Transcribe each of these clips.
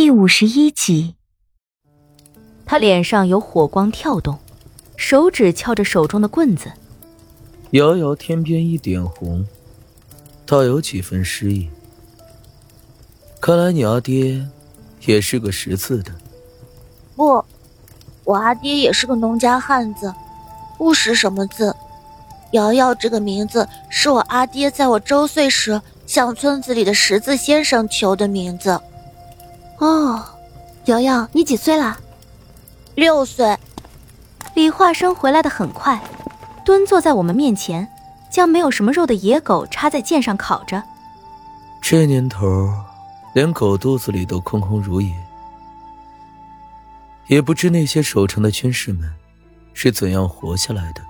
第五十一集，他脸上有火光跳动，手指翘着手中的棍子，遥遥天边一点红，倒有几分诗意。看来你阿爹也是个识字的。不，我阿爹也是个农家汉子，不识什么字。瑶瑶这个名字是我阿爹在我周岁时向村子里的识字先生求的名字。哦，瑶瑶，你几岁啦？六岁。李化生回来的很快，蹲坐在我们面前，将没有什么肉的野狗插在剑上烤着。这年头，连狗肚子里都空空如也，也不知那些守城的军士们是怎样活下来的。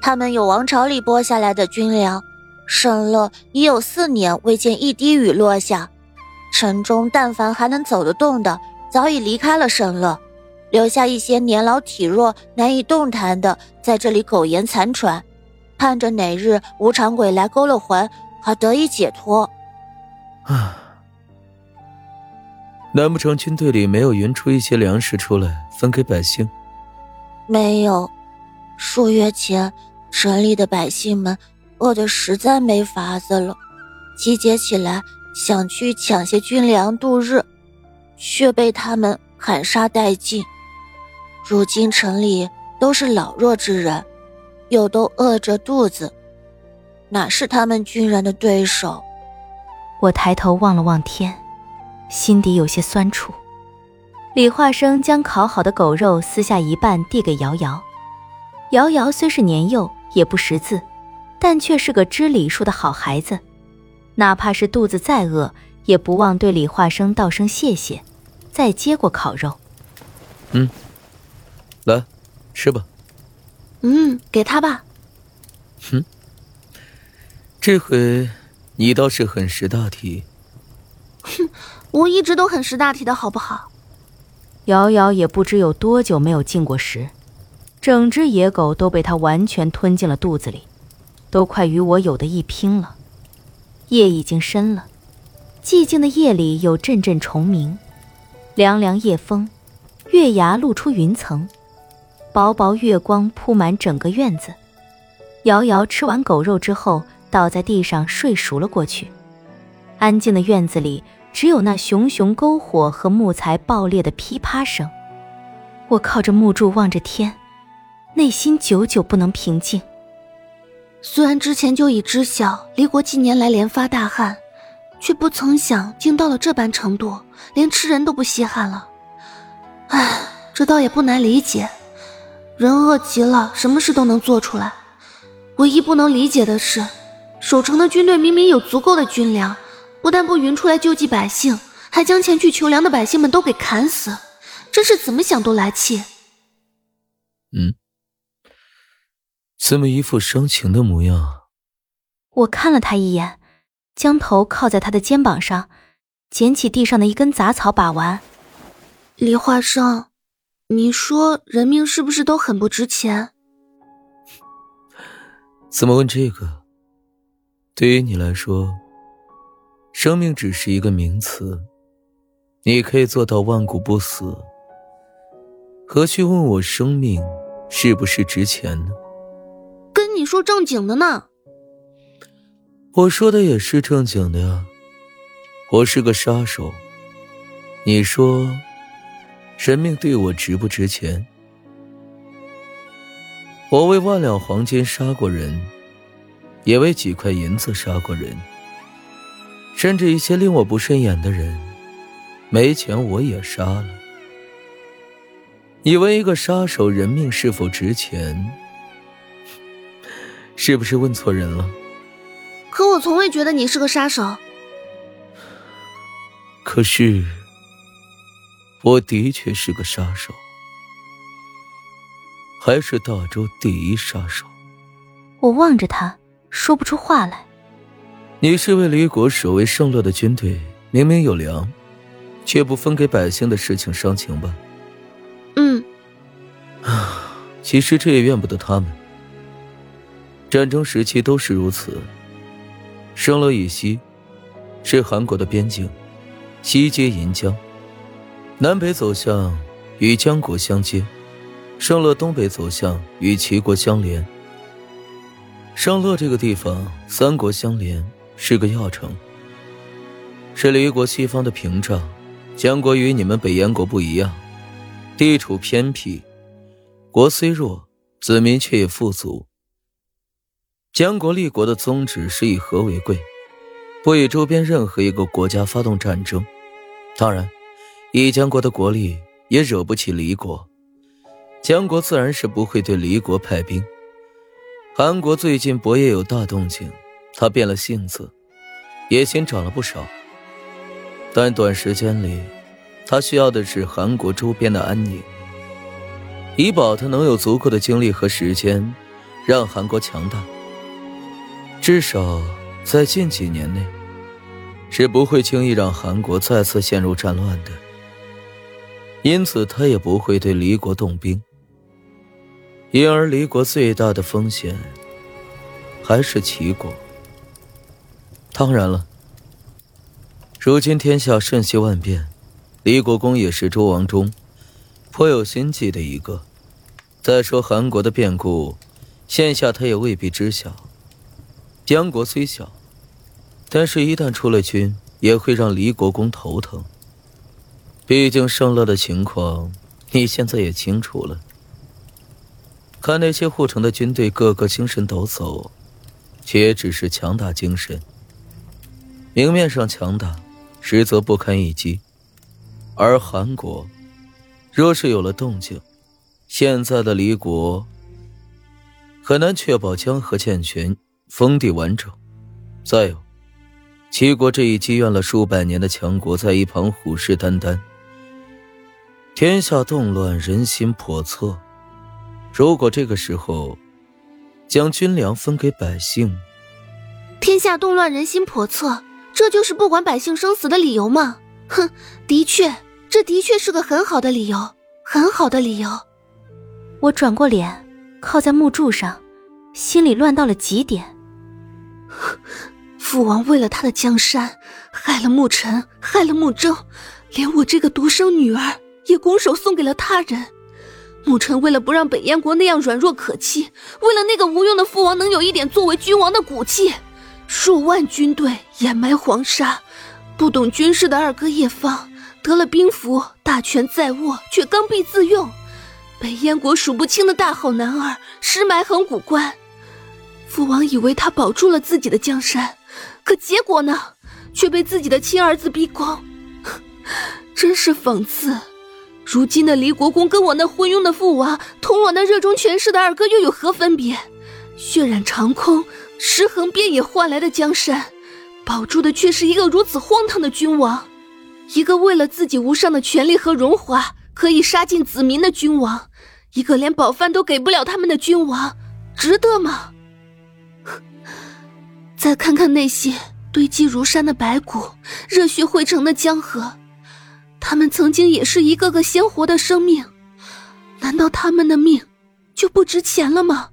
他们有王朝里拨下来的军粮，省了已有四年未见一滴雨落下。城中但凡还能走得动的，早已离开了省了，留下一些年老体弱、难以动弹的，在这里苟延残喘，盼着哪日无常鬼来勾了魂，好得以解脱。啊！难不成军队里没有匀出一些粮食出来分给百姓？没有，数月前，城里的百姓们饿得实在没法子了，集结起来。想去抢些军粮度日，却被他们砍杀殆尽。如今城里都是老弱之人，又都饿着肚子，哪是他们军人的对手？我抬头望了望天，心底有些酸楚。李化生将烤好的狗肉撕下一半递给瑶瑶。瑶瑶虽是年幼，也不识字，但却是个知礼数的好孩子。哪怕是肚子再饿，也不忘对李化生道声谢谢，再接过烤肉。嗯，来，吃吧。嗯，给他吧。哼，这回你倒是很识大体。哼，我一直都很识大体的，好不好？瑶瑶也不知有多久没有进过食，整只野狗都被他完全吞进了肚子里，都快与我有的一拼了。夜已经深了，寂静的夜里有阵阵虫鸣，凉凉夜风，月牙露出云层，薄薄月光铺满整个院子。瑶瑶吃完狗肉之后，倒在地上睡熟了过去。安静的院子里，只有那熊熊篝火和木材爆裂的噼啪声。我靠着木柱望着天，内心久久不能平静。虽然之前就已知晓离国近年来连发大旱，却不曾想竟到了这般程度，连吃人都不稀罕了。唉，这倒也不难理解，人饿极了，什么事都能做出来。唯一不能理解的是，守城的军队明明有足够的军粮，不但不匀出来救济百姓，还将前去求粮的百姓们都给砍死，真是怎么想都来气。嗯。这么一副伤情的模样，我看了他一眼，将头靠在他的肩膀上，捡起地上的一根杂草把玩。李化生，你说人命是不是都很不值钱？怎么问这个？对于你来说，生命只是一个名词，你可以做到万古不死，何须问我生命是不是值钱呢？你说正经的呢？我说的也是正经的呀。我是个杀手。你说，人命对我值不值钱？我为万两黄金杀过人，也为几块银子杀过人，甚至一些令我不顺眼的人，没钱我也杀了。你问一个杀手人命是否值钱？是不是问错人了？可我从未觉得你是个杀手。可是，我的确是个杀手，还是大周第一杀手。我望着他，说不出话来。你是为离国守卫胜乐的军队，明明有粮，却不分给百姓的事情伤情吧？嗯。啊，其实这也怨不得他们。战争时期都是如此。圣乐以西是韩国的边境，西接银江，南北走向与江国相接，盛乐东北走向与齐国相连。盛乐这个地方，三国相连，是个要城，是离国西方的屏障。江国与你们北燕国不一样，地处偏僻，国虽弱，子民却也富足。江国立国的宗旨是以和为贵，不与周边任何一个国家发动战争。当然，以江国的国力也惹不起离国，江国自然是不会对离国派兵。韩国最近博业有大动静，他变了性子，野心长了不少。但短时间里，他需要的是韩国周边的安宁，以保他能有足够的精力和时间，让韩国强大。至少在近几年内，是不会轻易让韩国再次陷入战乱的。因此，他也不会对离国动兵。因而，离国最大的风险还是齐国。当然了。如今天下瞬息万变，离国公也是周王中颇有心计的一个。再说韩国的变故，现下他也未必知晓。江国虽小，但是一旦出了军，也会让离国公头疼。毕竟盛乐的情况，你现在也清楚了。看那些护城的军队，个个精神抖擞，却也只是强打精神，明面上强大。实则不堪一击，而韩国若是有了动静，现在的离国很难确保江河健全、封地完整。再有，齐国这一积怨了数百年的强国在一旁虎视眈眈，天下动乱，人心叵测。如果这个时候将军粮分给百姓，天下动乱，人心叵测。这就是不管百姓生死的理由吗？哼，的确，这的确是个很好的理由，很好的理由。我转过脸，靠在木柱上，心里乱到了极点。父王为了他的江山，害了牧尘，害了穆征，连我这个独生女儿也拱手送给了他人。牧尘为了不让北燕国那样软弱可欺，为了那个无用的父王能有一点作为君王的骨气。数万军队掩埋黄沙，不懂军事的二哥叶芳得了兵符，大权在握，却刚愎自用。北燕国数不清的大好男儿尸埋横谷关，父王以为他保住了自己的江山，可结果呢，却被自己的亲儿子逼宫，真是讽刺。如今的离国公跟我那昏庸的父王，同我那热衷权势的二哥又有何分别？血染长空。尸横遍野换来的江山，保住的却是一个如此荒唐的君王，一个为了自己无上的权力和荣华可以杀尽子民的君王，一个连饱饭都给不了他们的君王，值得吗？再看看那些堆积如山的白骨，热血汇成的江河，他们曾经也是一个个鲜活的生命，难道他们的命就不值钱了吗？